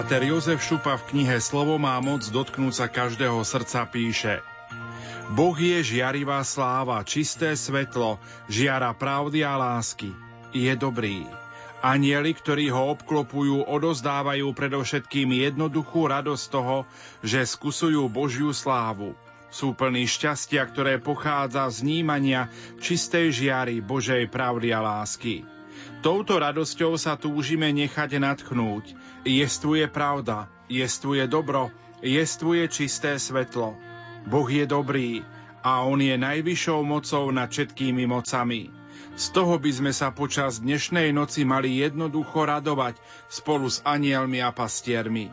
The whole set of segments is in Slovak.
Páter Jozef Šupa v knihe Slovo má moc dotknúť sa každého srdca píše Boh je žiarivá sláva, čisté svetlo, žiara pravdy a lásky. Je dobrý. Anieli, ktorí ho obklopujú, odozdávajú predovšetkým jednoduchú radosť toho, že skusujú Božiu slávu. Sú plní šťastia, ktoré pochádza z vnímania čistej žiary Božej pravdy a lásky. Touto radosťou sa túžime nechať natchnúť. Jestvuje pravda, jestvuje dobro, jestvuje čisté svetlo. Boh je dobrý a On je najvyššou mocou nad všetkými mocami. Z toho by sme sa počas dnešnej noci mali jednoducho radovať spolu s anielmi a pastiermi.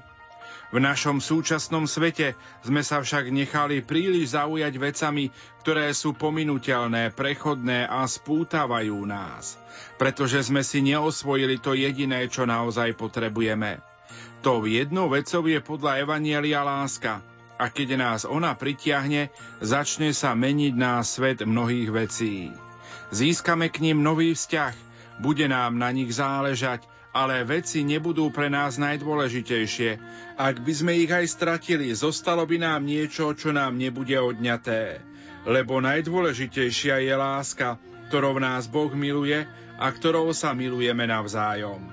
V našom súčasnom svete sme sa však nechali príliš zaujať vecami, ktoré sú pominutelné, prechodné a spútavajú nás, pretože sme si neosvojili to jediné, čo naozaj potrebujeme. To jednou vecou je podľa Evanielia láska, a keď nás ona pritiahne, začne sa meniť na svet mnohých vecí. Získame k ním nový vzťah, bude nám na nich záležať ale veci nebudú pre nás najdôležitejšie. Ak by sme ich aj stratili, zostalo by nám niečo, čo nám nebude odňaté. Lebo najdôležitejšia je láska, ktorou nás Boh miluje a ktorou sa milujeme navzájom.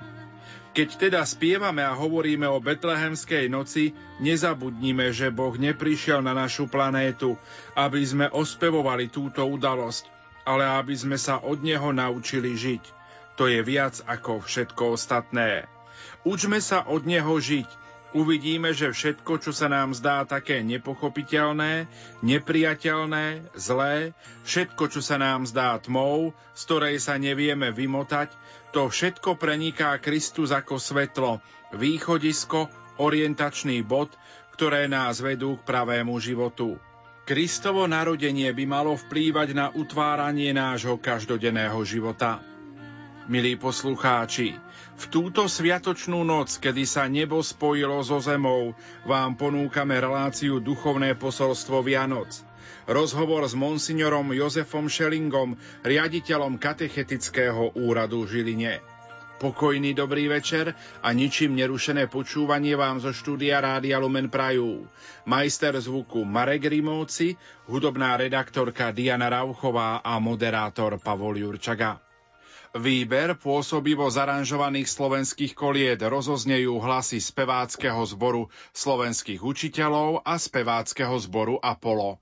Keď teda spievame a hovoríme o betlehemskej noci, nezabudnime, že Boh neprišiel na našu planétu, aby sme ospevovali túto udalosť, ale aby sme sa od Neho naučili žiť. To je viac ako všetko ostatné. Učme sa od neho žiť. Uvidíme, že všetko, čo sa nám zdá také nepochopiteľné, nepriateľné, zlé, všetko, čo sa nám zdá tmou, z ktorej sa nevieme vymotať, to všetko preniká Kristus ako svetlo, východisko, orientačný bod, ktoré nás vedú k pravému životu. Kristovo narodenie by malo vplývať na utváranie nášho každodenného života. Milí poslucháči, v túto sviatočnú noc, kedy sa nebo spojilo so zemou, vám ponúkame reláciu Duchovné posolstvo Vianoc. Rozhovor s monsignorom Jozefom Šelingom, riaditeľom katechetického úradu Žiline. Pokojný dobrý večer a ničím nerušené počúvanie vám zo štúdia Rádia Lumen Prajú. Majster zvuku Marek Rimovci, hudobná redaktorka Diana Rauchová a moderátor Pavol Jurčaga. Výber pôsobivo zaranžovaných slovenských kolied rozoznejú hlasy speváckého zboru slovenských učiteľov a speváckého zboru Apollo.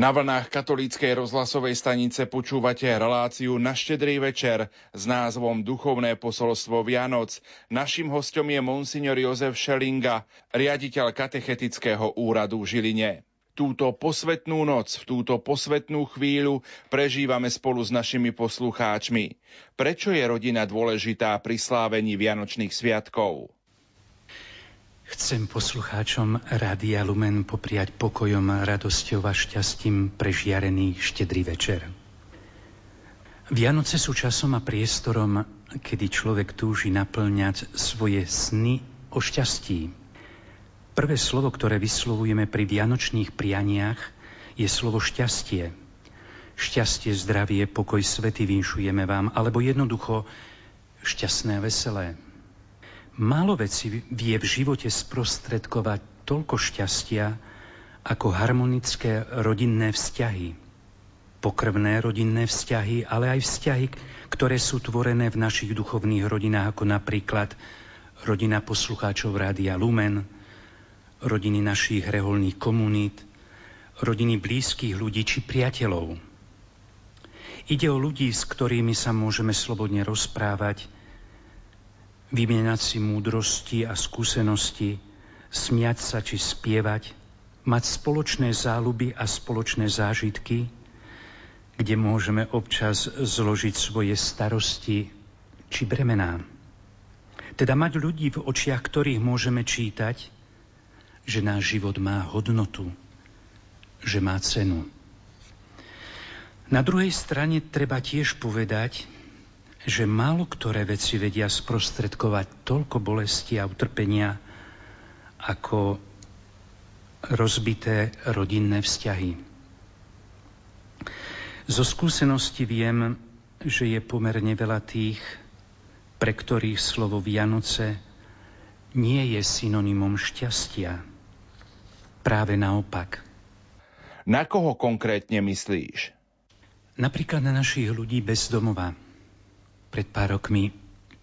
Na vlnách katolíckej rozhlasovej stanice počúvate reláciu na štedrý večer s názvom Duchovné posolstvo Vianoc. Naším hostom je monsignor Jozef Šelinga, riaditeľ katechetického úradu v Žiline. Túto posvetnú noc, v túto posvetnú chvíľu prežívame spolu s našimi poslucháčmi. Prečo je rodina dôležitá pri slávení Vianočných sviatkov? Chcem poslucháčom Rádia Lumen popriať pokojom, radosťou a šťastím prežiarený štedrý večer. Vianoce sú časom a priestorom, kedy človek túži naplňať svoje sny o šťastí. Prvé slovo, ktoré vyslovujeme pri vianočných prianiach, je slovo šťastie. Šťastie, zdravie, pokoj, svety vinšujeme vám, alebo jednoducho šťastné a veselé. Málo veci vie v živote sprostredkovať toľko šťastia, ako harmonické rodinné vzťahy. Pokrvné rodinné vzťahy, ale aj vzťahy, ktoré sú tvorené v našich duchovných rodinách, ako napríklad rodina poslucháčov Rádia Lumen, rodiny našich reholných komunít, rodiny blízkych ľudí či priateľov. Ide o ľudí, s ktorými sa môžeme slobodne rozprávať, vymieňať si múdrosti a skúsenosti, smiať sa či spievať, mať spoločné záľuby a spoločné zážitky, kde môžeme občas zložiť svoje starosti či bremená. Teda mať ľudí, v očiach ktorých môžeme čítať, že náš život má hodnotu, že má cenu. Na druhej strane treba tiež povedať, že málo ktoré veci vedia sprostredkovať toľko bolesti a utrpenia ako rozbité rodinné vzťahy. Zo skúsenosti viem, že je pomerne veľa tých, pre ktorých slovo Vianoce nie je synonymom šťastia. Práve naopak. Na koho konkrétne myslíš? Napríklad na našich ľudí bez domova. Pred pár rokmi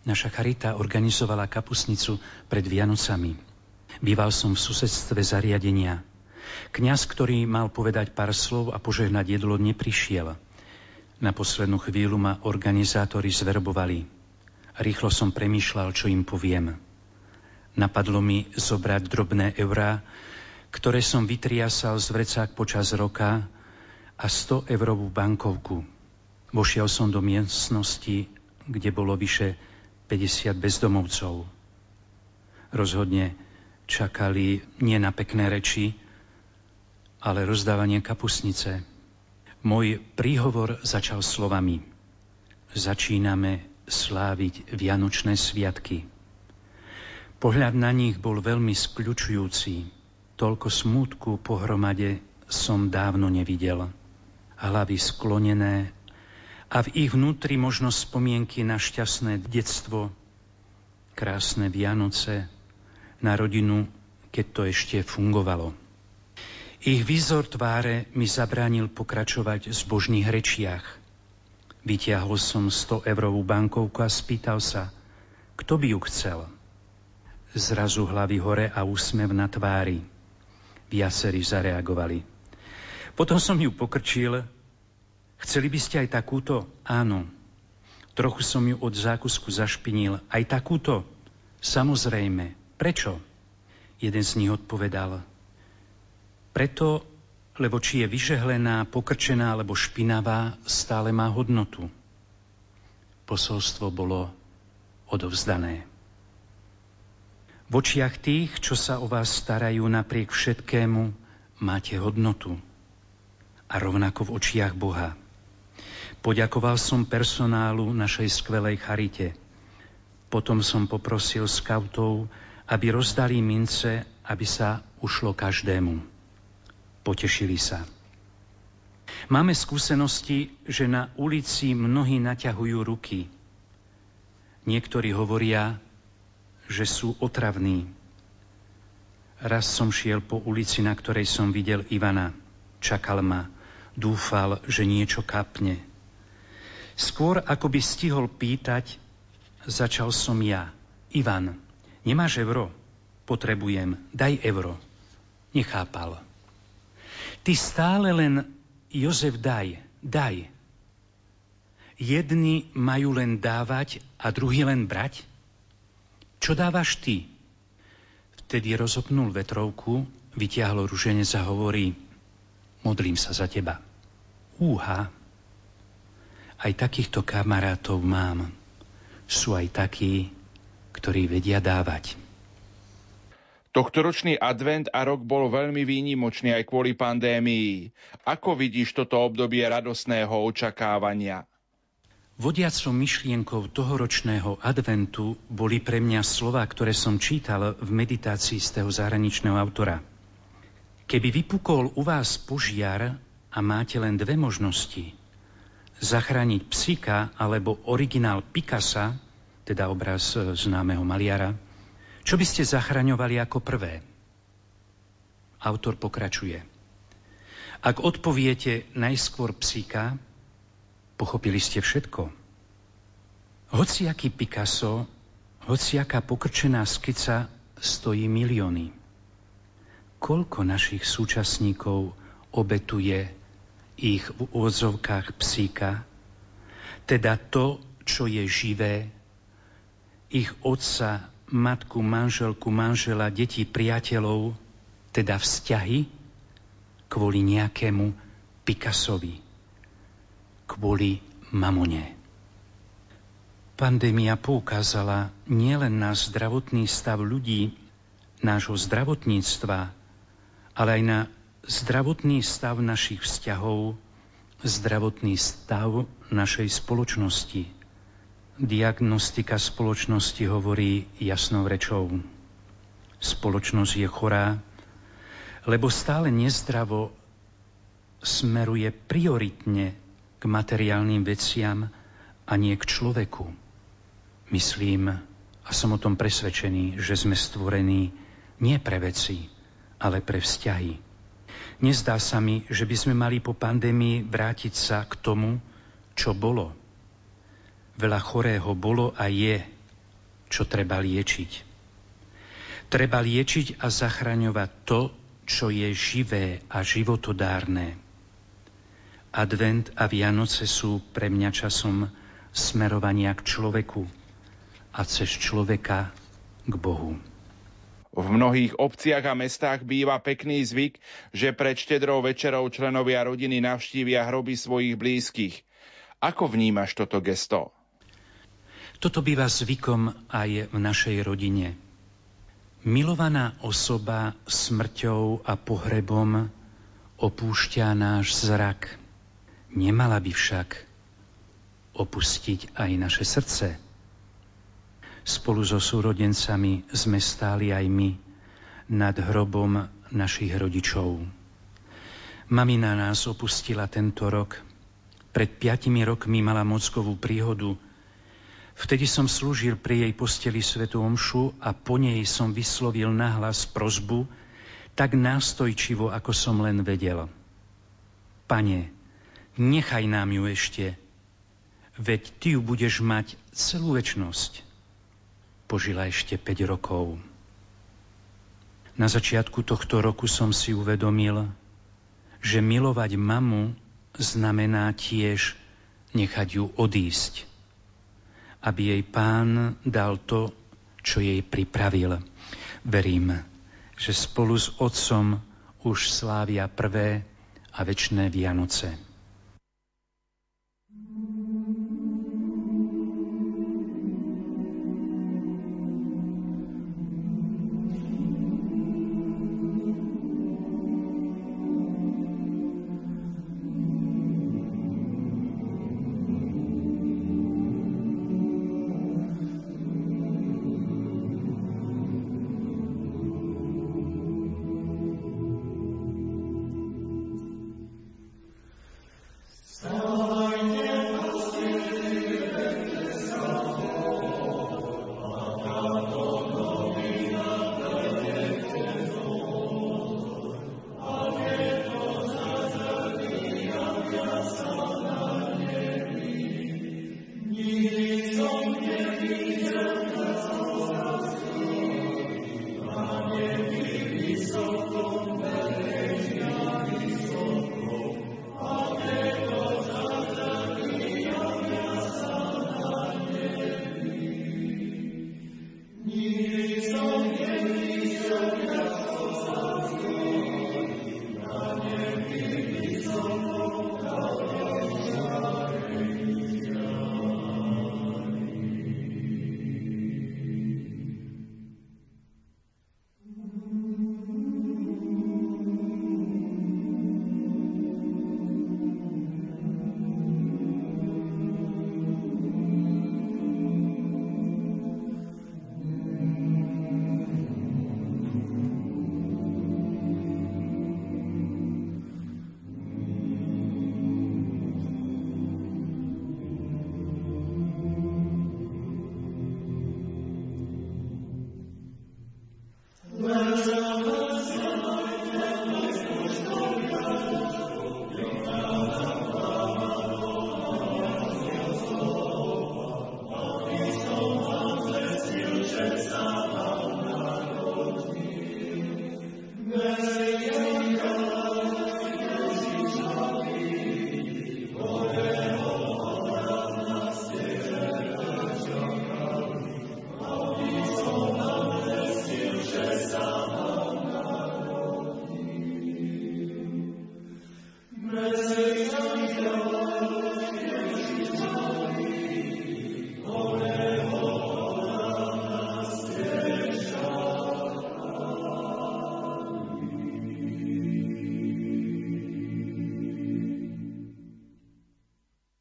naša charita organizovala kapusnicu pred Vianocami. Býval som v susedstve zariadenia. Kňaz, ktorý mal povedať pár slov a požehnať jedlo, neprišiel. Na poslednú chvíľu ma organizátori zverbovali. Rýchlo som premýšľal, čo im poviem. Napadlo mi zobrať drobné eurá, ktoré som vytriasal z vrecák počas roka a 100 eurovú bankovku. Vošiel som do miestnosti, kde bolo vyše 50 bezdomovcov. Rozhodne čakali nie na pekné reči, ale rozdávanie kapusnice. Môj príhovor začal slovami. Začíname sláviť Vianočné sviatky. Pohľad na nich bol veľmi skľučujúci. Toľko smútku pohromade som dávno nevidel. Hlavy sklonené a v ich vnútri možno spomienky na šťastné detstvo, krásne Vianoce, na rodinu, keď to ešte fungovalo. Ich výzor tváre mi zabránil pokračovať v zbožných rečiach. Vytiahol som 100 eurovú bankovku a spýtal sa, kto by ju chcel. Zrazu hlavy hore a úsmev na tvári. Viacerí zareagovali. Potom som ju pokrčil. Chceli by ste aj takúto? Áno. Trochu som ju od zákusku zašpinil. Aj takúto? Samozrejme. Prečo? Jeden z nich odpovedal. Preto, lebo či je vyžehlená, pokrčená alebo špinavá, stále má hodnotu. Posolstvo bolo odovzdané. V očiach tých, čo sa o vás starajú napriek všetkému, máte hodnotu. A rovnako v očiach Boha. Poďakoval som personálu našej skvelej charite. Potom som poprosil skautov, aby rozdali mince, aby sa ušlo každému. Potešili sa. Máme skúsenosti, že na ulici mnohí naťahujú ruky. Niektorí hovoria, že sú otravní. Raz som šiel po ulici, na ktorej som videl Ivana. Čakal ma. Dúfal, že niečo kapne. Skôr ako by stihol pýtať, začal som ja. Ivan, nemáš euro? Potrebujem. Daj euro. Nechápal. Ty stále len Jozef daj, daj. Jedni majú len dávať a druhý len brať? Čo dávaš ty? Vtedy rozopnul vetrovku, vytiahlo ruženec a hovorí, modlím sa za teba. Úha, aj takýchto kamarátov mám. Sú aj takí, ktorí vedia dávať. Tohtoročný advent a rok bol veľmi výnimočný aj kvôli pandémii. Ako vidíš toto obdobie radosného očakávania? Vodiacou myšlienkou tohoročného adventu boli pre mňa slova, ktoré som čítal v meditácii z toho zahraničného autora. Keby vypukol u vás požiar a máte len dve možnosti, zachrániť psika alebo originál Picasa, teda obraz e, známeho maliara, čo by ste zachraňovali ako prvé? Autor pokračuje. Ak odpoviete najskôr psíka, Pochopili ste všetko. Hociaký Picasso, hociaká pokrčená skica stojí milióny. Koľko našich súčasníkov obetuje ich v úvodzovkách psíka, teda to, čo je živé, ich otca, matku, manželku, manžela, deti, priateľov, teda vzťahy, kvôli nejakému Picassovi kvôli mamone. Pandémia poukázala nielen na zdravotný stav ľudí, nášho zdravotníctva, ale aj na zdravotný stav našich vzťahov, zdravotný stav našej spoločnosti. Diagnostika spoločnosti hovorí jasnou rečou. Spoločnosť je chorá, lebo stále nezdravo smeruje prioritne k materiálnym veciam a nie k človeku. Myslím, a som o tom presvedčený, že sme stvorení nie pre veci, ale pre vzťahy. Nezdá sa mi, že by sme mali po pandémii vrátiť sa k tomu, čo bolo. Veľa chorého bolo a je, čo treba liečiť. Treba liečiť a zachraňovať to, čo je živé a životodárne Advent a Vianoce sú pre mňa časom smerovania k človeku a cez človeka k Bohu. V mnohých obciach a mestách býva pekný zvyk, že pred štedrou večerou členovia rodiny navštívia hroby svojich blízkych. Ako vnímaš toto gesto? Toto býva zvykom aj v našej rodine. Milovaná osoba smrťou a pohrebom opúšťa náš zrak. Nemala by však opustiť aj naše srdce. Spolu so súrodencami sme stáli aj my nad hrobom našich rodičov. Mamina nás opustila tento rok. Pred piatimi rokmi mala mockovú príhodu. Vtedy som slúžil pri jej posteli Svetu Omšu a po nej som vyslovil nahlas prozbu, tak nástojčivo, ako som len vedel. Pane, nechaj nám ju ešte, veď ty ju budeš mať celú väčnosť. Požila ešte 5 rokov. Na začiatku tohto roku som si uvedomil, že milovať mamu znamená tiež nechať ju odísť, aby jej pán dal to, čo jej pripravil. Verím, že spolu s otcom už slávia prvé a večné Vianoce.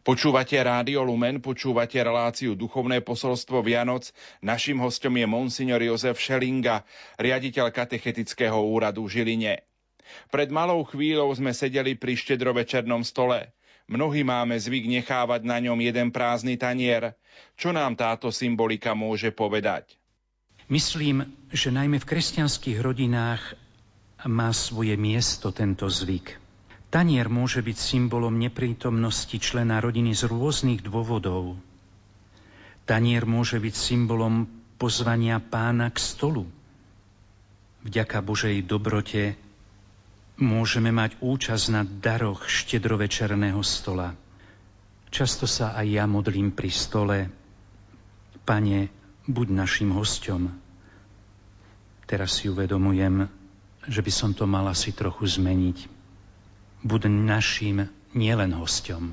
Počúvate Rádio Lumen, počúvate reláciu Duchovné posolstvo Vianoc. Naším hostom je monsignor Jozef Šelinga, riaditeľ katechetického úradu v Žiline. Pred malou chvíľou sme sedeli pri štedrovečernom stole. Mnohí máme zvyk nechávať na ňom jeden prázdny tanier. Čo nám táto symbolika môže povedať? Myslím, že najmä v kresťanských rodinách má svoje miesto tento zvyk. Tanier môže byť symbolom neprítomnosti člena rodiny z rôznych dôvodov. Tanier môže byť symbolom pozvania pána k stolu. Vďaka Božej dobrote môžeme mať účasť na daroch štedrovečerného stola. Často sa aj ja modlím pri stole. Pane, buď našim hosťom. Teraz si uvedomujem, že by som to mala si trochu zmeniť buď našim nielen hosťom.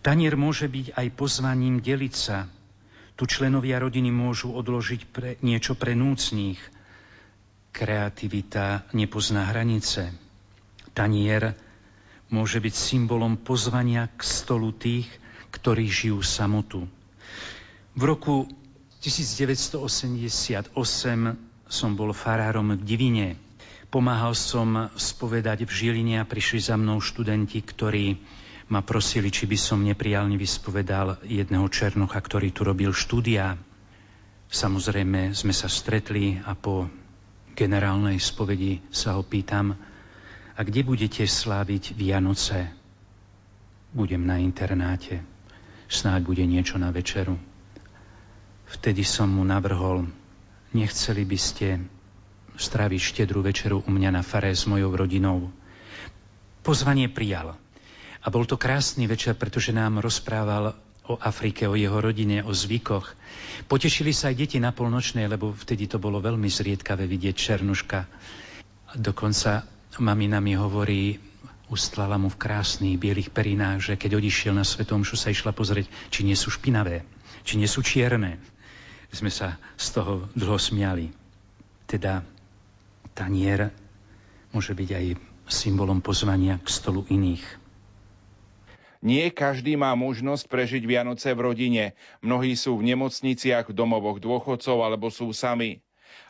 Tanier môže byť aj pozvaním deliť sa. Tu členovia rodiny môžu odložiť pre, niečo pre núcných. Kreativita nepozná hranice. Tanier môže byť symbolom pozvania k stolu tých, ktorí žijú samotu. V roku 1988 som bol farárom v Divine, Pomáhal som spovedať v Žiline a prišli za mnou študenti, ktorí ma prosili, či by som neprijal vyspovedal jedného Černocha, ktorý tu robil štúdia. Samozrejme sme sa stretli a po generálnej spovedi sa ho pýtam, a kde budete sláviť Vianoce? Budem na internáte. Snáď bude niečo na večeru. Vtedy som mu navrhol, nechceli by ste stráviť štedrú večeru u mňa na fare s mojou rodinou. Pozvanie prijal. A bol to krásny večer, pretože nám rozprával o Afrike, o jeho rodine, o zvykoch. Potešili sa aj deti na polnočnej, lebo vtedy to bolo veľmi zriedkavé vidieť Černuška. Dokonca mamina mi hovorí, ustlala mu v krásnych bielých perinách, že keď odišiel na Svetom sa išla pozrieť, či nie sú špinavé, či nie sú čierne. Sme sa z toho dlho smiali. Teda tanier môže byť aj symbolom pozvania k stolu iných. Nie každý má možnosť prežiť Vianoce v rodine. Mnohí sú v nemocniciach, v domovoch dôchodcov alebo sú sami.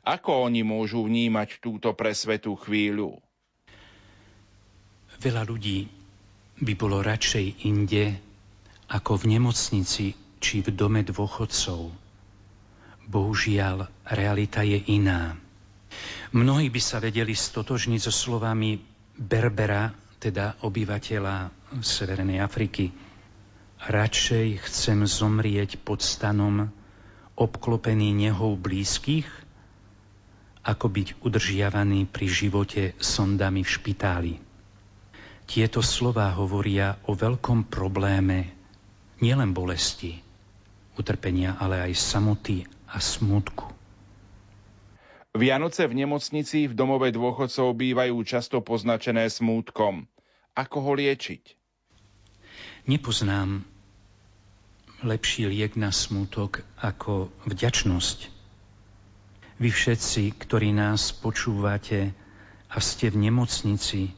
Ako oni môžu vnímať túto presvetú chvíľu? Veľa ľudí by bolo radšej inde ako v nemocnici či v dome dôchodcov. Bohužiaľ, realita je iná. Mnohí by sa vedeli stotožniť so slovami Berbera, teda obyvateľa Severnej Afriky. Radšej chcem zomrieť pod stanom, obklopený nehou blízkych, ako byť udržiavaný pri živote sondami v špitáli. Tieto slova hovoria o veľkom probléme nielen bolesti, utrpenia, ale aj samoty a smutku. Vianoce v nemocnici v domove dôchodcov bývajú často poznačené smútkom. Ako ho liečiť? Nepoznám lepší liek na smútok ako vďačnosť. Vy všetci, ktorí nás počúvate a ste v nemocnici,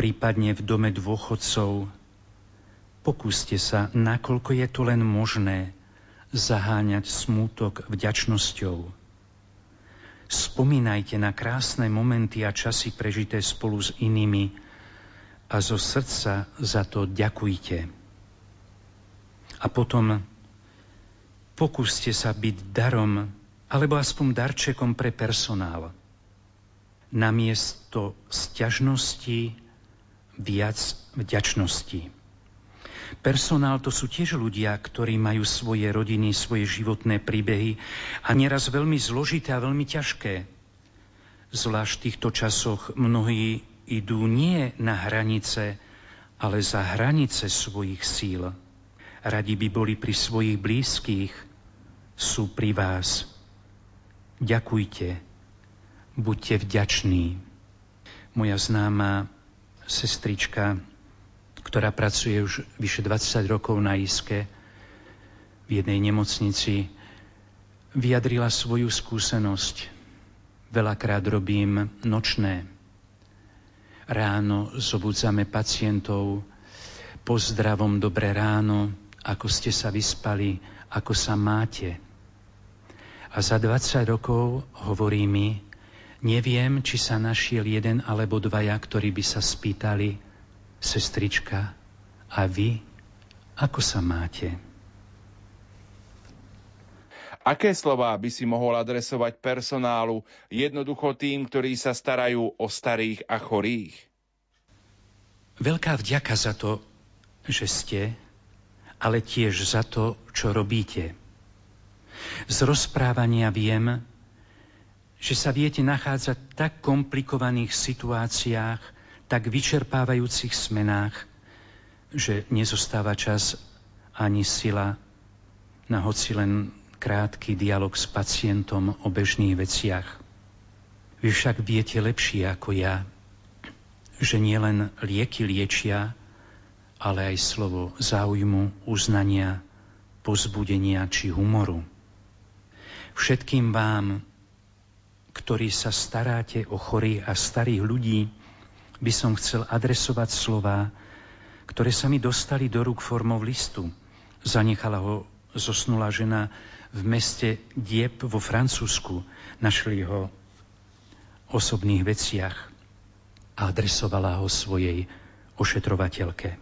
prípadne v dome dôchodcov, pokúste sa, nakoľko je to len možné, zaháňať smútok vďačnosťou Spomínajte na krásne momenty a časy prežité spolu s inými a zo srdca za to ďakujte. A potom pokúste sa byť darom alebo aspoň darčekom pre personál. Namiesto sťažnosti viac vďačnosti. Personál to sú tiež ľudia, ktorí majú svoje rodiny, svoje životné príbehy a nieraz veľmi zložité a veľmi ťažké. Zvlášť v týchto časoch mnohí idú nie na hranice, ale za hranice svojich síl. Radi by boli pri svojich blízkych, sú pri vás. Ďakujte, buďte vďační. Moja známa sestrička ktorá pracuje už vyše 20 rokov na Iske v jednej nemocnici, vyjadrila svoju skúsenosť. Veľakrát robím nočné. Ráno zobudzame pacientov, pozdravom dobré ráno, ako ste sa vyspali, ako sa máte. A za 20 rokov hovorí mi, neviem, či sa našiel jeden alebo dvaja, ktorí by sa spýtali, sestrička, a vy, ako sa máte? Aké slová by si mohol adresovať personálu, jednoducho tým, ktorí sa starajú o starých a chorých? Veľká vďaka za to, že ste, ale tiež za to, čo robíte. Z rozprávania viem, že sa viete nachádzať v tak komplikovaných situáciách, tak vyčerpávajúcich smenách, že nezostáva čas ani sila na hoci len krátky dialog s pacientom o bežných veciach. Vy však viete lepšie ako ja, že nielen lieky liečia, ale aj slovo záujmu, uznania, pozbudenia či humoru. Všetkým vám, ktorí sa staráte o chorých a starých ľudí, by som chcel adresovať slova, ktoré sa mi dostali do rúk formou listu. Zanechala ho zosnula žena v meste Diep vo Francúzsku. Našli ho v osobných veciach a adresovala ho svojej ošetrovateľke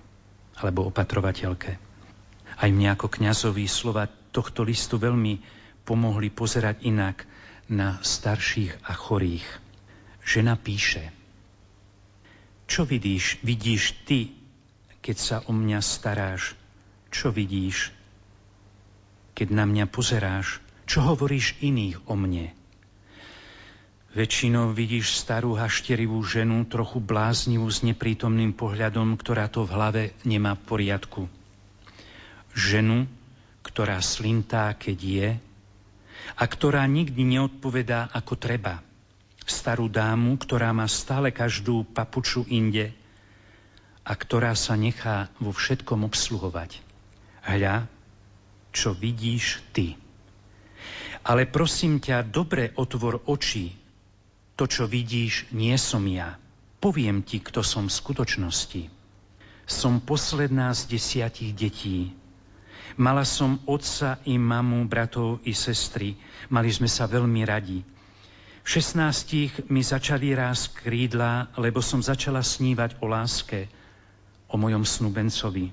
alebo opatrovateľke. Aj mne ako kňazovi slova tohto listu veľmi pomohli pozerať inak na starších a chorých. Žena píše, čo vidíš, vidíš ty, keď sa o mňa staráš? Čo vidíš, keď na mňa pozeráš? Čo hovoríš iných o mne? Väčšinou vidíš starú hašterivú ženu, trochu bláznivú s neprítomným pohľadom, ktorá to v hlave nemá v poriadku. Ženu, ktorá slintá, keď je, a ktorá nikdy neodpovedá ako treba. Starú dámu, ktorá má stále každú papuču inde a ktorá sa nechá vo všetkom obsluhovať. Hľa, čo vidíš ty. Ale prosím ťa, dobre otvor oči, to, čo vidíš, nie som ja. Poviem ti, kto som v skutočnosti. Som posledná z desiatich detí. Mala som otca i mamu, bratov i sestry. Mali sme sa veľmi radi. Šestnástich mi začali rásť krídla, lebo som začala snívať o láske, o mojom snúbencovi.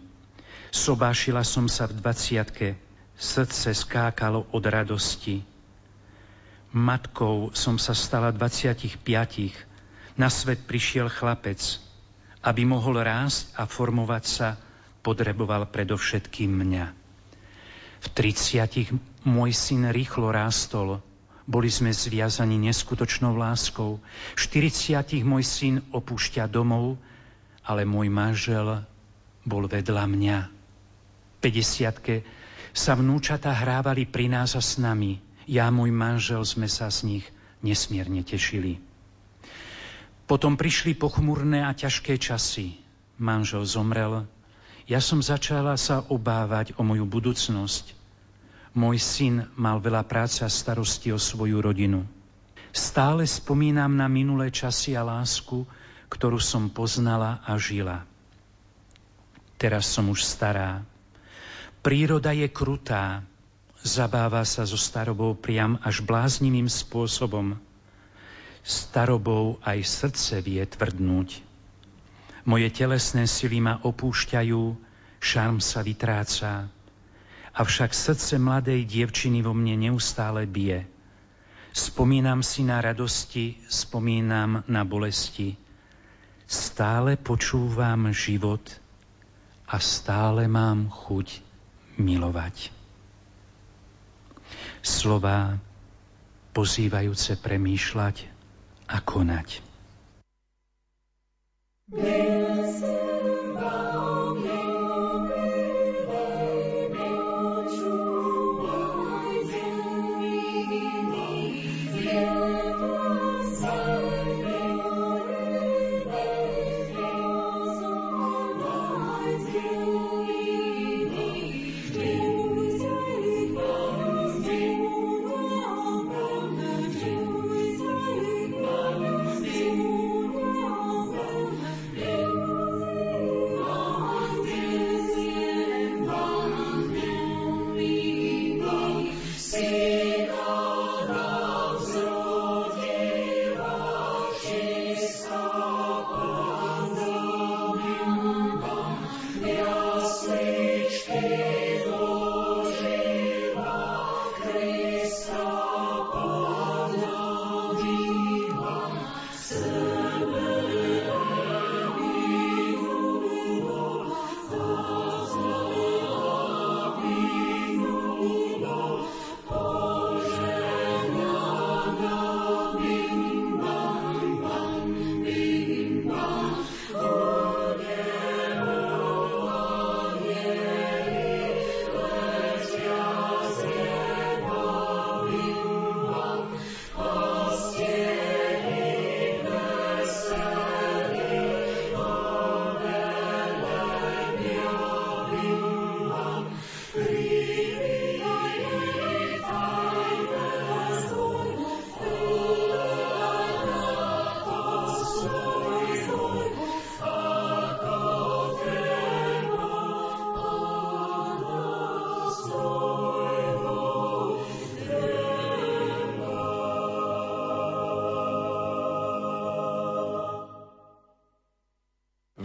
Sobášila som sa v dvaciatke, srdce skákalo od radosti Matkou som sa stala 25. Na svet prišiel chlapec. Aby mohol rásť a formovať sa, potreboval predovšetkým mňa. V 30. môj syn rýchlo rástol. Boli sme zviazaní neskutočnou láskou. V 40. môj syn opúšťa domov, ale môj manžel bol vedľa mňa. V 50. sa vnúčata hrávali pri nás a s nami. Ja a môj manžel sme sa z nich nesmierne tešili. Potom prišli pochmurné a ťažké časy. Manžel zomrel. Ja som začala sa obávať o moju budúcnosť. Môj syn mal veľa práce a starosti o svoju rodinu. Stále spomínam na minulé časy a lásku, ktorú som poznala a žila. Teraz som už stará. Príroda je krutá, Zabáva sa so starobou priam až bláznivým spôsobom. Starobou aj srdce vie tvrdnúť. Moje telesné sily ma opúšťajú, šarm sa vytráca, avšak srdce mladej dievčiny vo mne neustále bije. Spomínam si na radosti, spomínam na bolesti. Stále počúvam život a stále mám chuť milovať slova pozývajúce premýšľať a konať. Blessed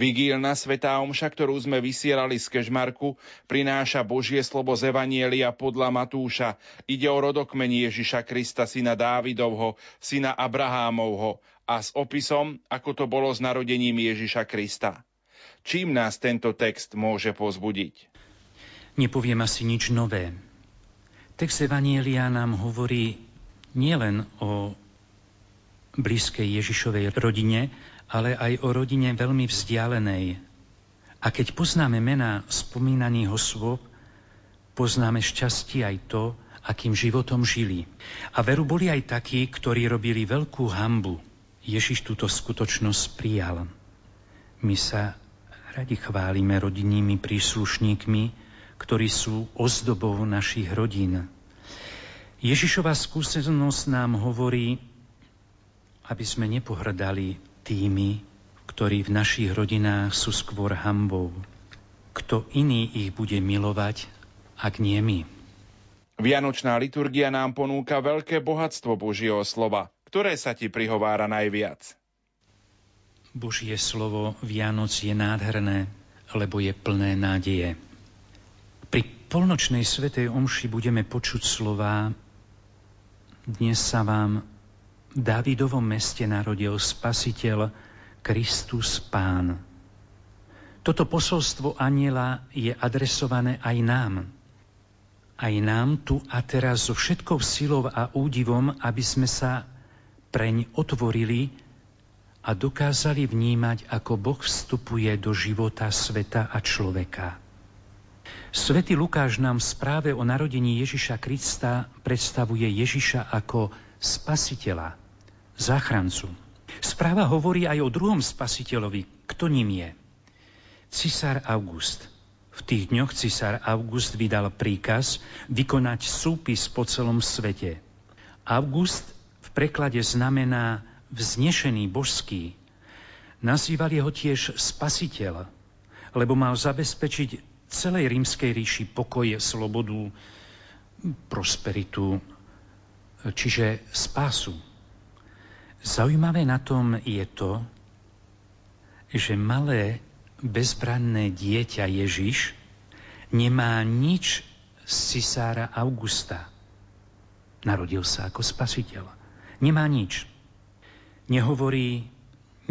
Vigílna svetá omša, ktorú sme vysielali z Kežmarku, prináša Božie slovo z Evanielia podľa Matúša. Ide o rodokmeni Ježiša Krista, syna Dávidovho, syna Abrahámovho a s opisom, ako to bolo s narodením Ježiša Krista. Čím nás tento text môže pozbudiť? Nepoviem asi nič nové. Text Evanielia nám hovorí nielen o blízkej Ježišovej rodine, ale aj o rodine veľmi vzdialenej. A keď poznáme mená spomínaných osôb, poznáme šťastie aj to, akým životom žili. A veru boli aj takí, ktorí robili veľkú hambu. Ježiš túto skutočnosť prijal. My sa radi chválime rodinnými príslušníkmi, ktorí sú ozdobou našich rodín. Ježišova skúsenosť nám hovorí, aby sme nepohrdali tými, ktorí v našich rodinách sú skôr hambou. Kto iný ich bude milovať, ak nie my? Vianočná liturgia nám ponúka veľké bohatstvo Božieho slova. Ktoré sa ti prihovára najviac? Božie slovo Vianoc je nádherné, lebo je plné nádeje. Pri polnočnej svetej omši budeme počuť slova Dnes sa vám v Dávidovom meste narodil Spasiteľ Kristus Pán. Toto posolstvo aniela je adresované aj nám. Aj nám tu a teraz so všetkou silou a údivom, aby sme sa preň otvorili a dokázali vnímať, ako Boh vstupuje do života sveta a človeka. Svetý Lukáš nám v správe o narodení Ježiša Krista predstavuje Ježiša ako spasiteľa, záchrancu. Správa hovorí aj o druhom spasiteľovi. Kto ním je? Cisár August. V tých dňoch cisár August vydal príkaz vykonať súpis po celom svete. August v preklade znamená vznešený božský. Nazývali ho tiež spasiteľ, lebo mal zabezpečiť celej rímskej ríši pokoje, slobodu, prosperitu, čiže spásu. Zaujímavé na tom je to, že malé bezbranné dieťa Ježiš nemá nič z cisára Augusta. Narodil sa ako spasiteľ. Nemá nič. Nehovorí,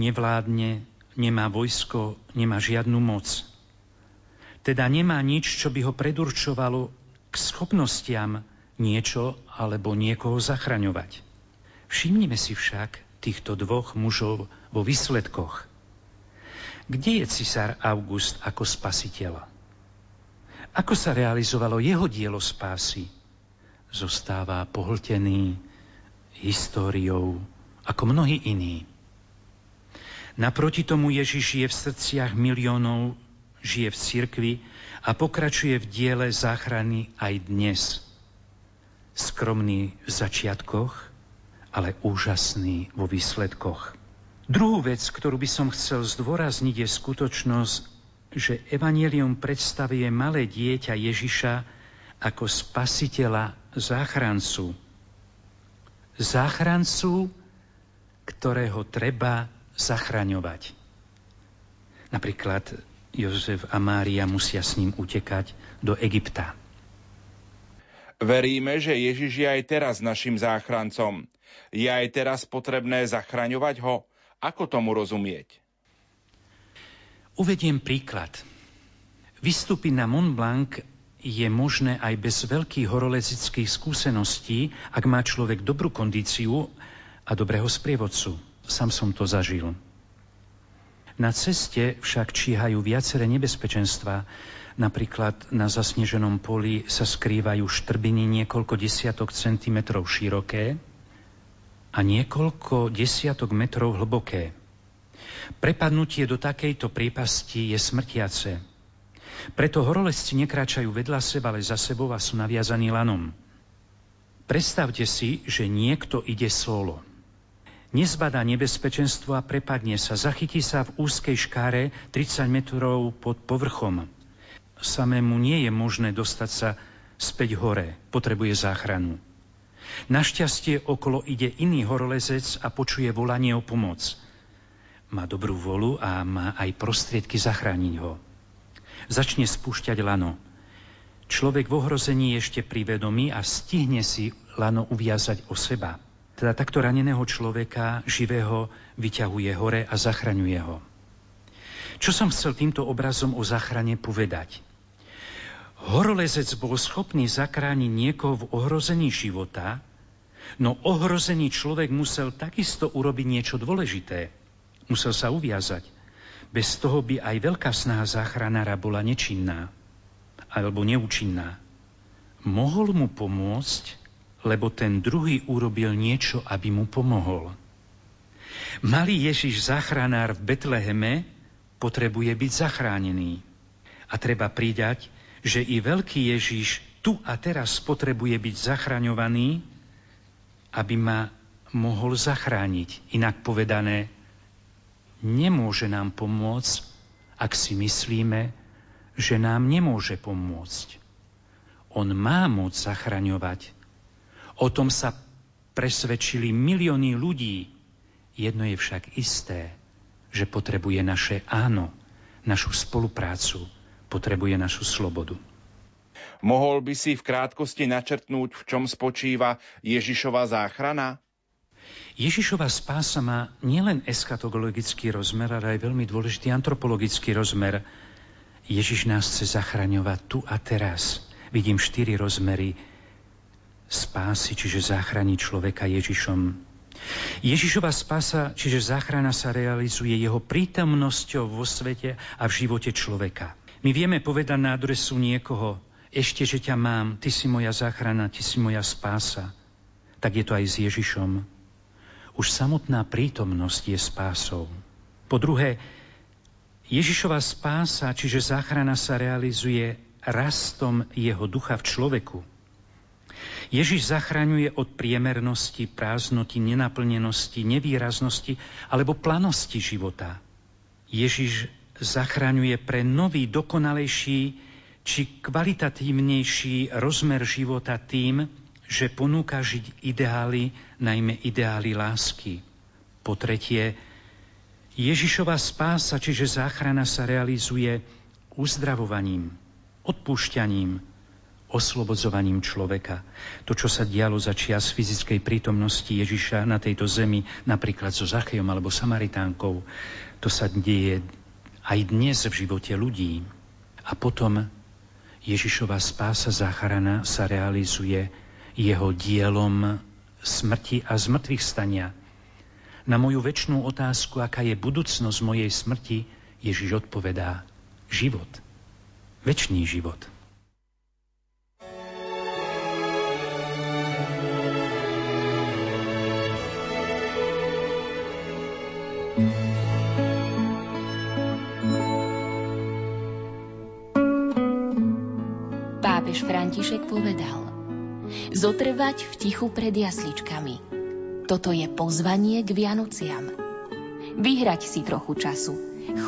nevládne, nemá vojsko, nemá žiadnu moc. Teda nemá nič, čo by ho predurčovalo k schopnostiam niečo alebo niekoho zachraňovať. Všimnime si však týchto dvoch mužov vo výsledkoch. Kde je cisár August ako spasiteľ? Ako sa realizovalo jeho dielo spásy? Zostáva pohltený históriou, ako mnohí iní. Naproti tomu Ježiš je v srdciach miliónov, žije v cirkvi a pokračuje v diele záchrany aj dnes. Skromný v začiatkoch, ale úžasný vo výsledkoch. Druhú vec, ktorú by som chcel zdôrazniť, je skutočnosť, že Evangelium predstavuje malé dieťa Ježiša ako spasiteľa záchrancu. Záchrancu, ktorého treba zachraňovať. Napríklad Jozef a Mária musia s ním utekať do Egypta. Veríme, že Ježiš je aj teraz našim záchrancom. Je aj teraz potrebné zachraňovať ho? Ako tomu rozumieť? Uvediem príklad. Vystúpiť na Mont Blanc je možné aj bez veľkých horolezických skúseností, ak má človek dobrú kondíciu a dobrého sprievodcu. Sam som to zažil. Na ceste však číhajú viaceré nebezpečenstva. Napríklad na zasneženom poli sa skrývajú štrbiny niekoľko desiatok centimetrov široké a niekoľko desiatok metrov hlboké. Prepadnutie do takejto priepasti je smrtiace. Preto horolezci nekráčajú vedľa seba, ale za sebou a sú naviazaní lanom. Predstavte si, že niekto ide solo. Nezbadá nebezpečenstvo a prepadne sa. Zachytí sa v úzkej škáre 30 metrov pod povrchom. Samému nie je možné dostať sa späť hore. Potrebuje záchranu. Našťastie okolo ide iný horolezec a počuje volanie o pomoc. má dobrú volu a má aj prostriedky zachrániť ho. Začne spúšťať lano. Človek v ohrození ešte pri vedomí a stihne si lano uviazať o seba. Teda takto raneného človeka, živého, vyťahuje hore a zachraňuje ho. Čo som chcel týmto obrazom o záchrane povedať? Horolezec bol schopný zakrániť niekoho v ohrození života, no ohrozený človek musel takisto urobiť niečo dôležité. Musel sa uviazať. Bez toho by aj veľká snaha záchranára bola nečinná alebo neúčinná. Mohol mu pomôcť, lebo ten druhý urobil niečo, aby mu pomohol. Malý Ježiš záchranár v Betleheme potrebuje byť zachránený. A treba pridať, že i veľký Ježiš tu a teraz potrebuje byť zachraňovaný, aby ma mohol zachrániť. Inak povedané, nemôže nám pomôcť, ak si myslíme, že nám nemôže pomôcť. On má moc zachraňovať. O tom sa presvedčili milióny ľudí. Jedno je však isté, že potrebuje naše áno, našu spoluprácu, potrebuje našu slobodu. Mohol by si v krátkosti načrtnúť, v čom spočíva Ježišova záchrana? Ježišova spása má nielen eschatologický rozmer, ale aj veľmi dôležitý antropologický rozmer. Ježiš nás chce zachraňovať tu a teraz. Vidím štyri rozmery spásy, čiže záchrani človeka Ježišom. Ježišova spása, čiže záchrana sa realizuje jeho prítomnosťou vo svete a v živote človeka. My vieme povedať na adresu niekoho, ešte, že ťa mám, ty si moja záchrana, ty si moja spása. Tak je to aj s Ježišom. Už samotná prítomnosť je spásou. Po druhé, Ježišova spása, čiže záchrana sa realizuje rastom jeho ducha v človeku. Ježiš zachraňuje od priemernosti, prázdnoty, nenaplnenosti, nevýraznosti alebo planosti života. Ježiš zachraňuje pre nový, dokonalejší či kvalitatívnejší rozmer života tým, že ponúka žiť ideály, najmä ideály lásky. Po tretie, Ježišova spása, čiže záchrana sa realizuje uzdravovaním, odpúšťaním, oslobodzovaním človeka. To, čo sa dialo za čias fyzickej prítomnosti Ježiša na tejto zemi, napríklad so Zachejom alebo Samaritánkou, to sa deje aj dnes v živote ľudí. A potom Ježišova spása záchrana sa realizuje jeho dielom smrti a zmrtvých stania. Na moju väčšnú otázku, aká je budúcnosť mojej smrti, Ježiš odpovedá život. Večný život. František povedal – Zotrvať v tichu pred jasličkami. Toto je pozvanie k Vianociam. Vyhrať si trochu času.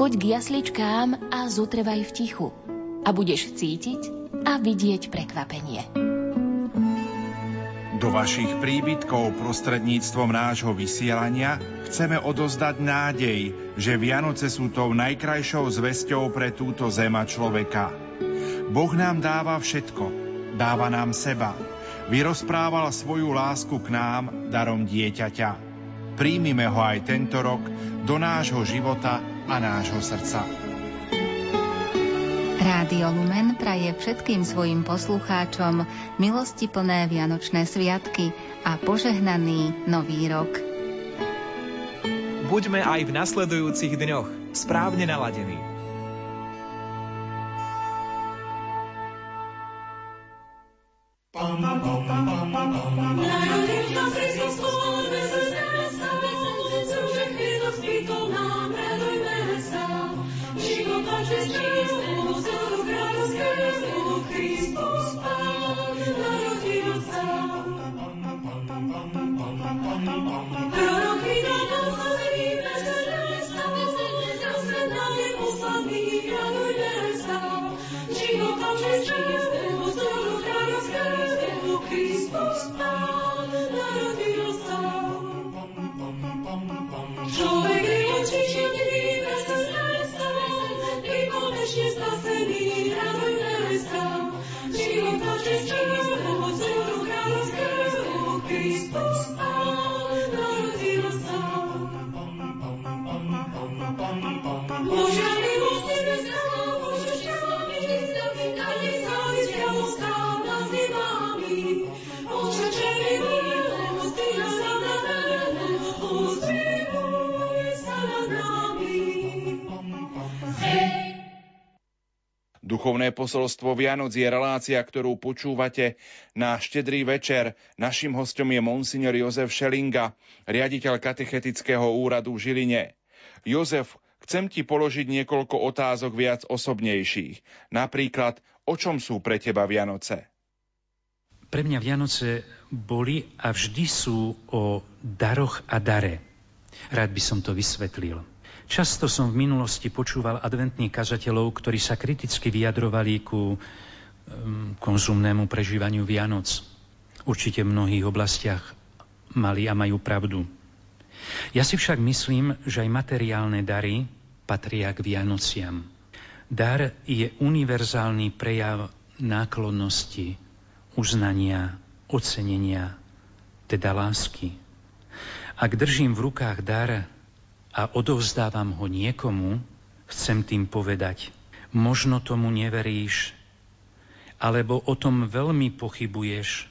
Choď k jasličkám a zotrvaj v tichu. A budeš cítiť a vidieť prekvapenie. Do vašich príbytkov prostredníctvom nášho vysielania chceme odozdať nádej, že Vianoce sú tou najkrajšou zväzťou pre túto zema človeka. Boh nám dáva všetko, dáva nám seba, vyrozprával svoju lásku k nám darom dieťaťa. Príjmime ho aj tento rok do nášho života a nášho srdca. Rádio Lumen praje všetkým svojim poslucháčom milosti plné Vianočné sviatky a požehnaný Nový rok. Buďme aj v nasledujúcich dňoch správne naladení. Christus Pan, narodil sa. Človek Duchovné posolstvo Vianoc je relácia, ktorú počúvate na štedrý večer. Našim hostom je monsignor Jozef Šelinga, riaditeľ katechetického úradu v Žiline. Jozef, chcem ti položiť niekoľko otázok viac osobnejších. Napríklad, o čom sú pre teba Vianoce? Pre mňa Vianoce boli a vždy sú o daroch a dare. Rád by som to vysvetlil. Často som v minulosti počúval adventných kazateľov, ktorí sa kriticky vyjadrovali ku um, konzumnému prežívaniu Vianoc. Určite v mnohých oblastiach mali a majú pravdu. Ja si však myslím, že aj materiálne dary patria k Vianociam. Dar je univerzálny prejav náklonnosti, uznania, ocenenia, teda lásky. Ak držím v rukách dar, a odovzdávam ho niekomu, chcem tým povedať, možno tomu neveríš, alebo o tom veľmi pochybuješ,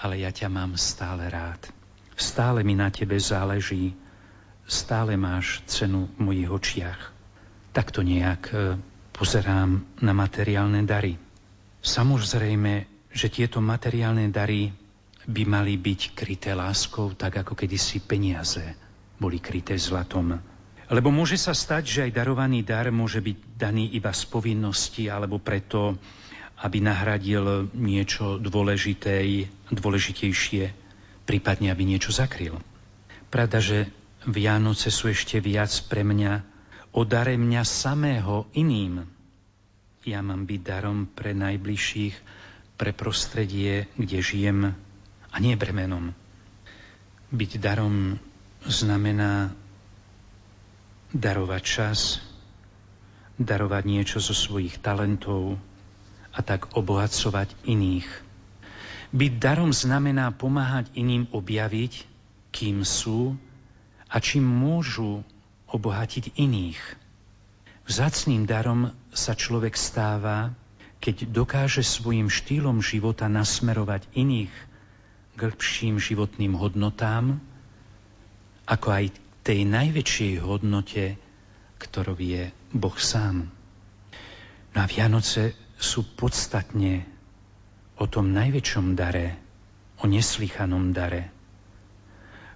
ale ja ťa mám stále rád. Stále mi na tebe záleží, stále máš cenu v mojich očiach. Takto nejak e, pozerám na materiálne dary. Samozrejme, že tieto materiálne dary by mali byť kryté láskou, tak ako kedysi peniaze boli kryté zlatom. Lebo môže sa stať, že aj darovaný dar môže byť daný iba z povinnosti alebo preto, aby nahradil niečo dôležité, dôležitejšie, prípadne aby niečo zakryl. Pravda, že Vianoce sú ešte viac pre mňa o dare mňa samého iným. Ja mám byť darom pre najbližších, pre prostredie, kde žijem a nie bremenom. Byť darom znamená darovať čas, darovať niečo zo svojich talentov a tak obohacovať iných. Byť darom znamená pomáhať iným objaviť, kým sú a čím môžu obohatiť iných. Vzácným darom sa človek stáva, keď dokáže svojim štýlom života nasmerovať iných k lepším životným hodnotám ako aj tej najväčšej hodnote, ktorou je Boh sám. Na Vianoce sú podstatne o tom najväčšom dare, o neslychanom dare.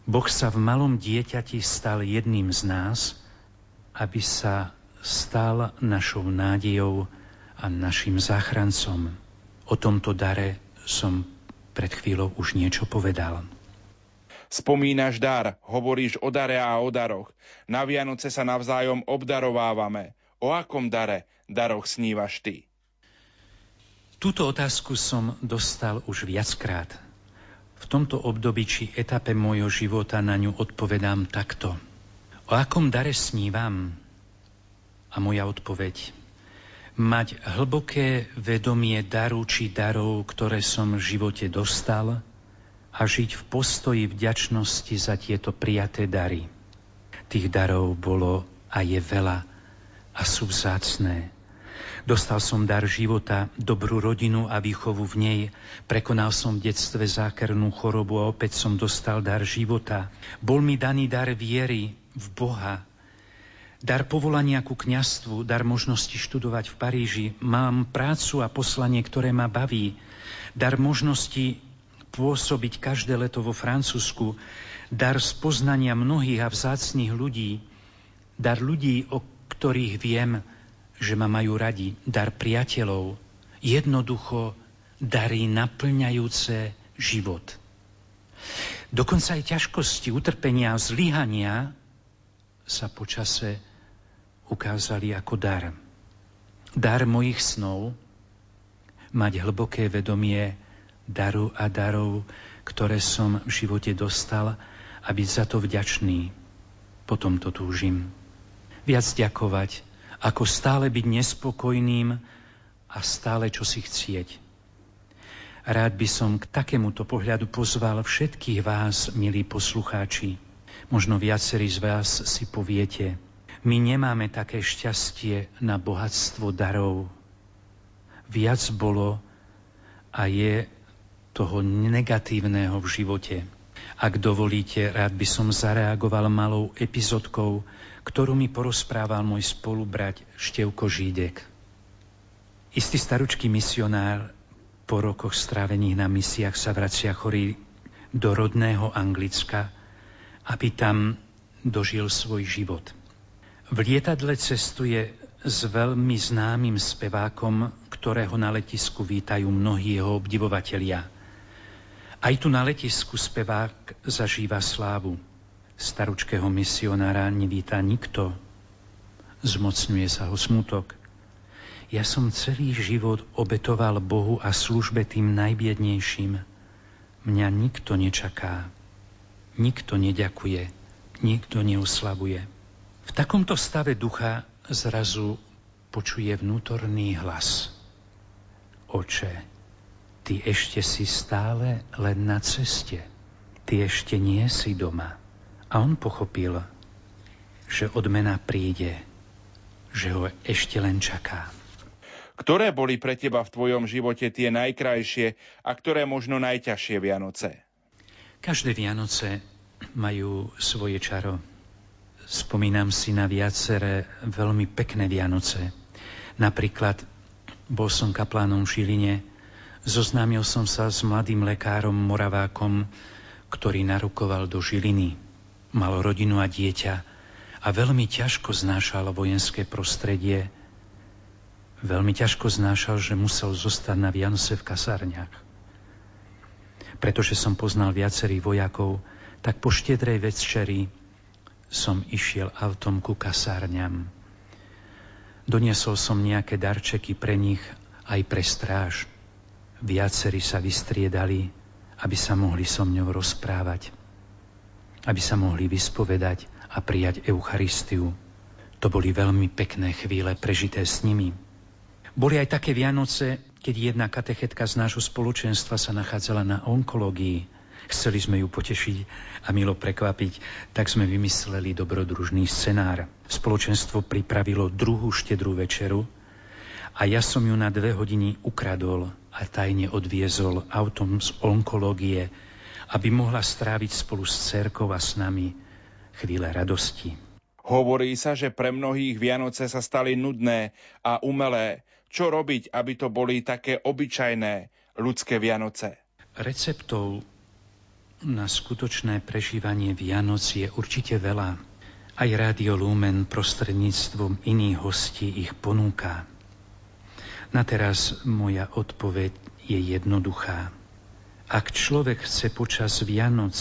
Boh sa v malom dieťati stal jedným z nás, aby sa stal našou nádejou a našim záchrancom. O tomto dare som pred chvíľou už niečo povedal. Spomínaš dar, hovoríš o dare a o daroch. Na Vianoce sa navzájom obdarovávame. O akom dare, daroch snívaš ty? Túto otázku som dostal už viackrát. V tomto období či etape môjho života na ňu odpovedám takto. O akom dare snívam? A moja odpoveď. Mať hlboké vedomie daru či darov, ktoré som v živote dostal – a žiť v postoji vďačnosti za tieto prijaté dary. Tých darov bolo a je veľa a sú vzácné. Dostal som dar života, dobrú rodinu a výchovu v nej. Prekonal som v detstve zákernú chorobu a opäť som dostal dar života. Bol mi daný dar viery v Boha. Dar povolania ku kňastvu, dar možnosti študovať v Paríži. Mám prácu a poslanie, ktoré ma baví. Dar možnosti pôsobiť každé leto vo Francúzsku, dar spoznania mnohých a vzácných ľudí, dar ľudí, o ktorých viem, že ma majú radi, dar priateľov, jednoducho dary naplňajúce život. Dokonca aj ťažkosti, utrpenia a zlyhania sa počase ukázali ako dar. Dar mojich snov, mať hlboké vedomie daru a darov, ktoré som v živote dostal a byť za to vďačný. Potom to túžim. Viac ďakovať, ako stále byť nespokojným a stále čo si chcieť. Rád by som k takémuto pohľadu pozval všetkých vás, milí poslucháči. Možno viacerí z vás si poviete, my nemáme také šťastie na bohatstvo darov. Viac bolo a je toho negatívneho v živote. Ak dovolíte, rád by som zareagoval malou epizodkou, ktorú mi porozprával môj spolubrať Števko Žídek. Istý staručký misionár po rokoch strávených na misiách sa vracia chorý do rodného Anglicka, aby tam dožil svoj život. V lietadle cestuje s veľmi známym spevákom, ktorého na letisku vítajú mnohí jeho obdivovatelia. Aj tu na letisku spevák zažíva slávu. Staručkého misionára nevíta nikto. Zmocňuje sa ho smutok – ja som celý život obetoval Bohu a službe tým najbiednejším. Mňa nikto nečaká, nikto neďakuje, nikto neuslavuje. V takomto stave ducha zrazu počuje vnútorný hlas. Oče, ty ešte si stále len na ceste. Ty ešte nie si doma. A on pochopil, že odmena príde, že ho ešte len čaká. Ktoré boli pre teba v tvojom živote tie najkrajšie a ktoré možno najťažšie Vianoce? Každé Vianoce majú svoje čaro. Spomínam si na viaceré veľmi pekné Vianoce. Napríklad bol som kaplánom v Žiline, zoznámil som sa s mladým lekárom Moravákom, ktorý narukoval do Žiliny. Mal rodinu a dieťa a veľmi ťažko znášal vojenské prostredie, veľmi ťažko znášal, že musel zostať na Vianoce v kasárniach. Pretože som poznal viacerých vojakov, tak po štedrej večeri som išiel autom ku kasárňam. Doniesol som nejaké darčeky pre nich aj pre stráž. Viacerí sa vystriedali, aby sa mohli so mňou rozprávať, aby sa mohli vyspovedať a prijať Eucharistiu. To boli veľmi pekné chvíle prežité s nimi. Boli aj také Vianoce, keď jedna katechetka z nášho spoločenstva sa nachádzala na onkológii. Chceli sme ju potešiť a milo prekvapiť, tak sme vymysleli dobrodružný scenár. Spoločenstvo pripravilo druhú štedrú večeru a ja som ju na dve hodiny ukradol a tajne odviezol autom z onkológie, aby mohla stráviť spolu s cerkou a s nami chvíle radosti. Hovorí sa, že pre mnohých Vianoce sa stali nudné a umelé, čo robiť, aby to boli také obyčajné ľudské Vianoce? Receptov na skutočné prežívanie Vianoc je určite veľa. Aj Rádio Lumen prostredníctvom iných hostí ich ponúka. Na teraz moja odpoveď je jednoduchá. Ak človek chce počas Vianoc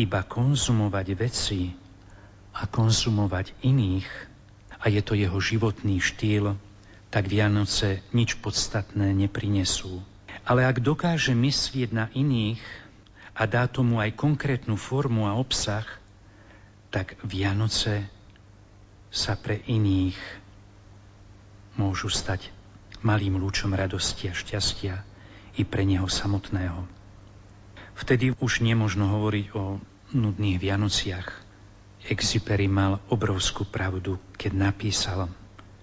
iba konzumovať veci a konzumovať iných, a je to jeho životný štýl, tak Vianoce nič podstatné neprinesú. Ale ak dokáže myslieť na iných a dá tomu aj konkrétnu formu a obsah, tak Vianoce sa pre iných môžu stať malým lúčom radosti a šťastia i pre neho samotného. Vtedy už nemožno hovoriť o nudných Vianociach. Exupery mal obrovskú pravdu, keď napísal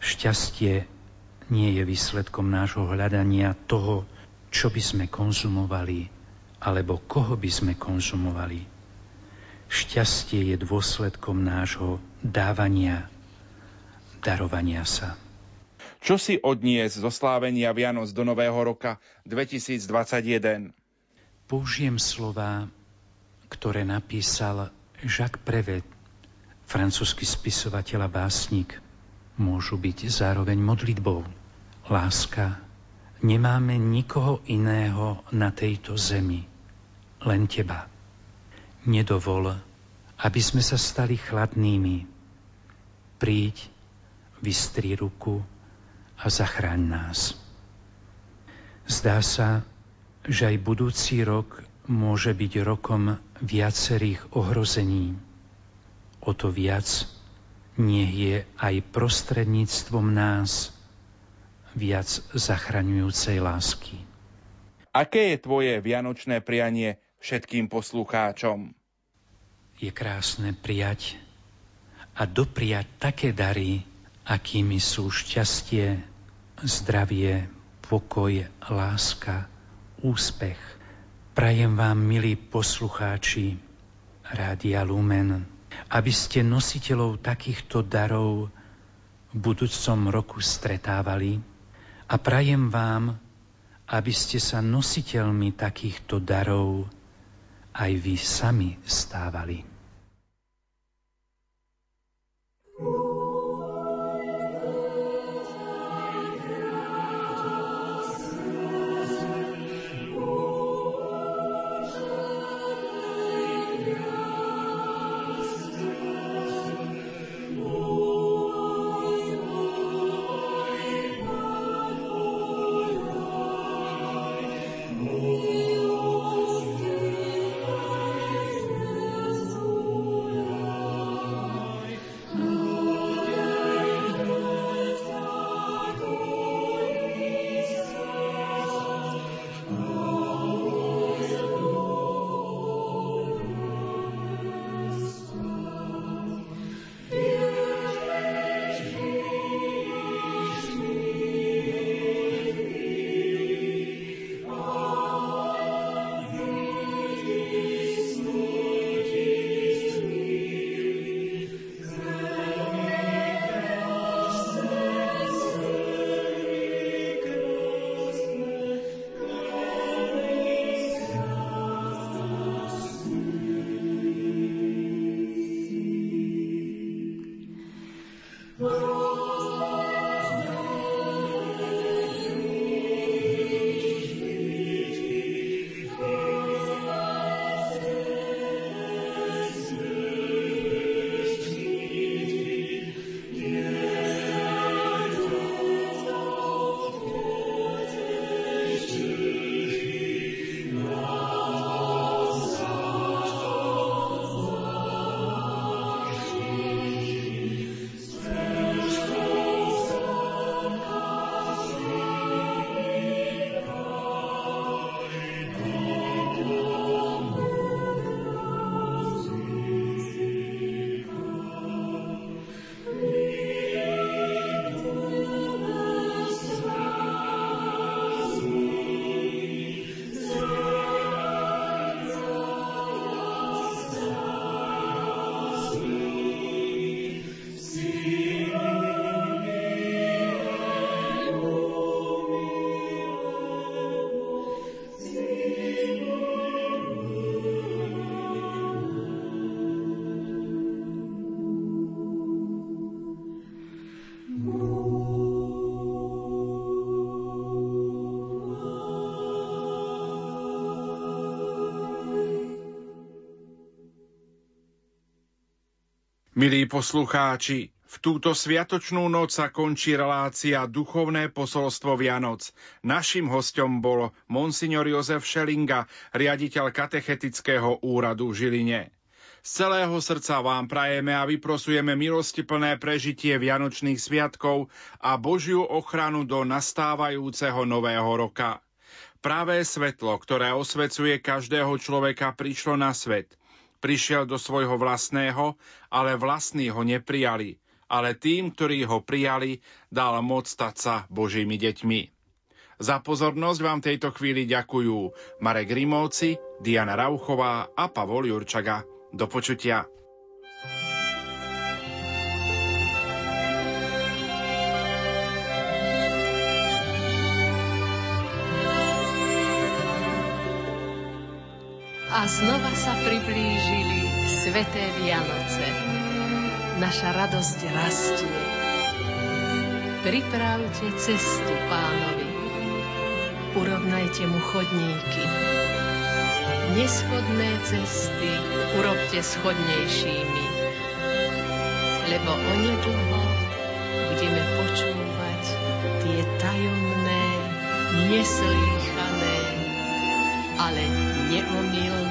Šťastie nie je výsledkom nášho hľadania toho, čo by sme konzumovali, alebo koho by sme konzumovali. Šťastie je dôsledkom nášho dávania, darovania sa. Čo si odnies zo slávenia Vianoc do Nového roka 2021? Použijem slova, ktoré napísal Jacques Prevet, francúzsky spisovateľ a básnik. Môžu byť zároveň modlitbou Láska, nemáme nikoho iného na tejto zemi, len teba. Nedovol, aby sme sa stali chladnými. Príď, vystri ruku a zachráň nás. Zdá sa, že aj budúci rok môže byť rokom viacerých ohrození. O to viac nech je aj prostredníctvom nás viac zachraňujúcej lásky. Aké je tvoje vianočné prianie všetkým poslucháčom? Je krásne prijať a dopriať také dary, akými sú šťastie, zdravie, pokoj, láska, úspech. Prajem vám, milí poslucháči Rádia Lumen, aby ste nositeľov takýchto darov v budúcom roku stretávali A prajem vám, aby ste sa nositeľmi takýchto darov aj vy sami stávali. Milí poslucháči, v túto sviatočnú noc sa končí relácia Duchovné posolstvo Vianoc. Naším hostom bol monsignor Jozef Šelinga, riaditeľ katechetického úradu v Žiline. Z celého srdca vám prajeme a vyprosujeme milostiplné prežitie Vianočných sviatkov a Božiu ochranu do nastávajúceho nového roka. Pravé svetlo, ktoré osvecuje každého človeka, prišlo na svet – Prišiel do svojho vlastného, ale vlastní ho neprijali, ale tým, ktorí ho prijali, dal moc stať sa Božími deťmi. Za pozornosť vám tejto chvíli ďakujú Marek Rimovci, Diana Rauchová a Pavol Jurčaga. Do počutia. A znova sa priblížili sveté Vianoce. Naša radosť rastie. Pripravte cestu pánovi. Urovnajte mu chodníky. Neschodné cesty urobte schodnejšími. Lebo onedlho budeme počúvať tie tajomné, neslýchané, ale Romeo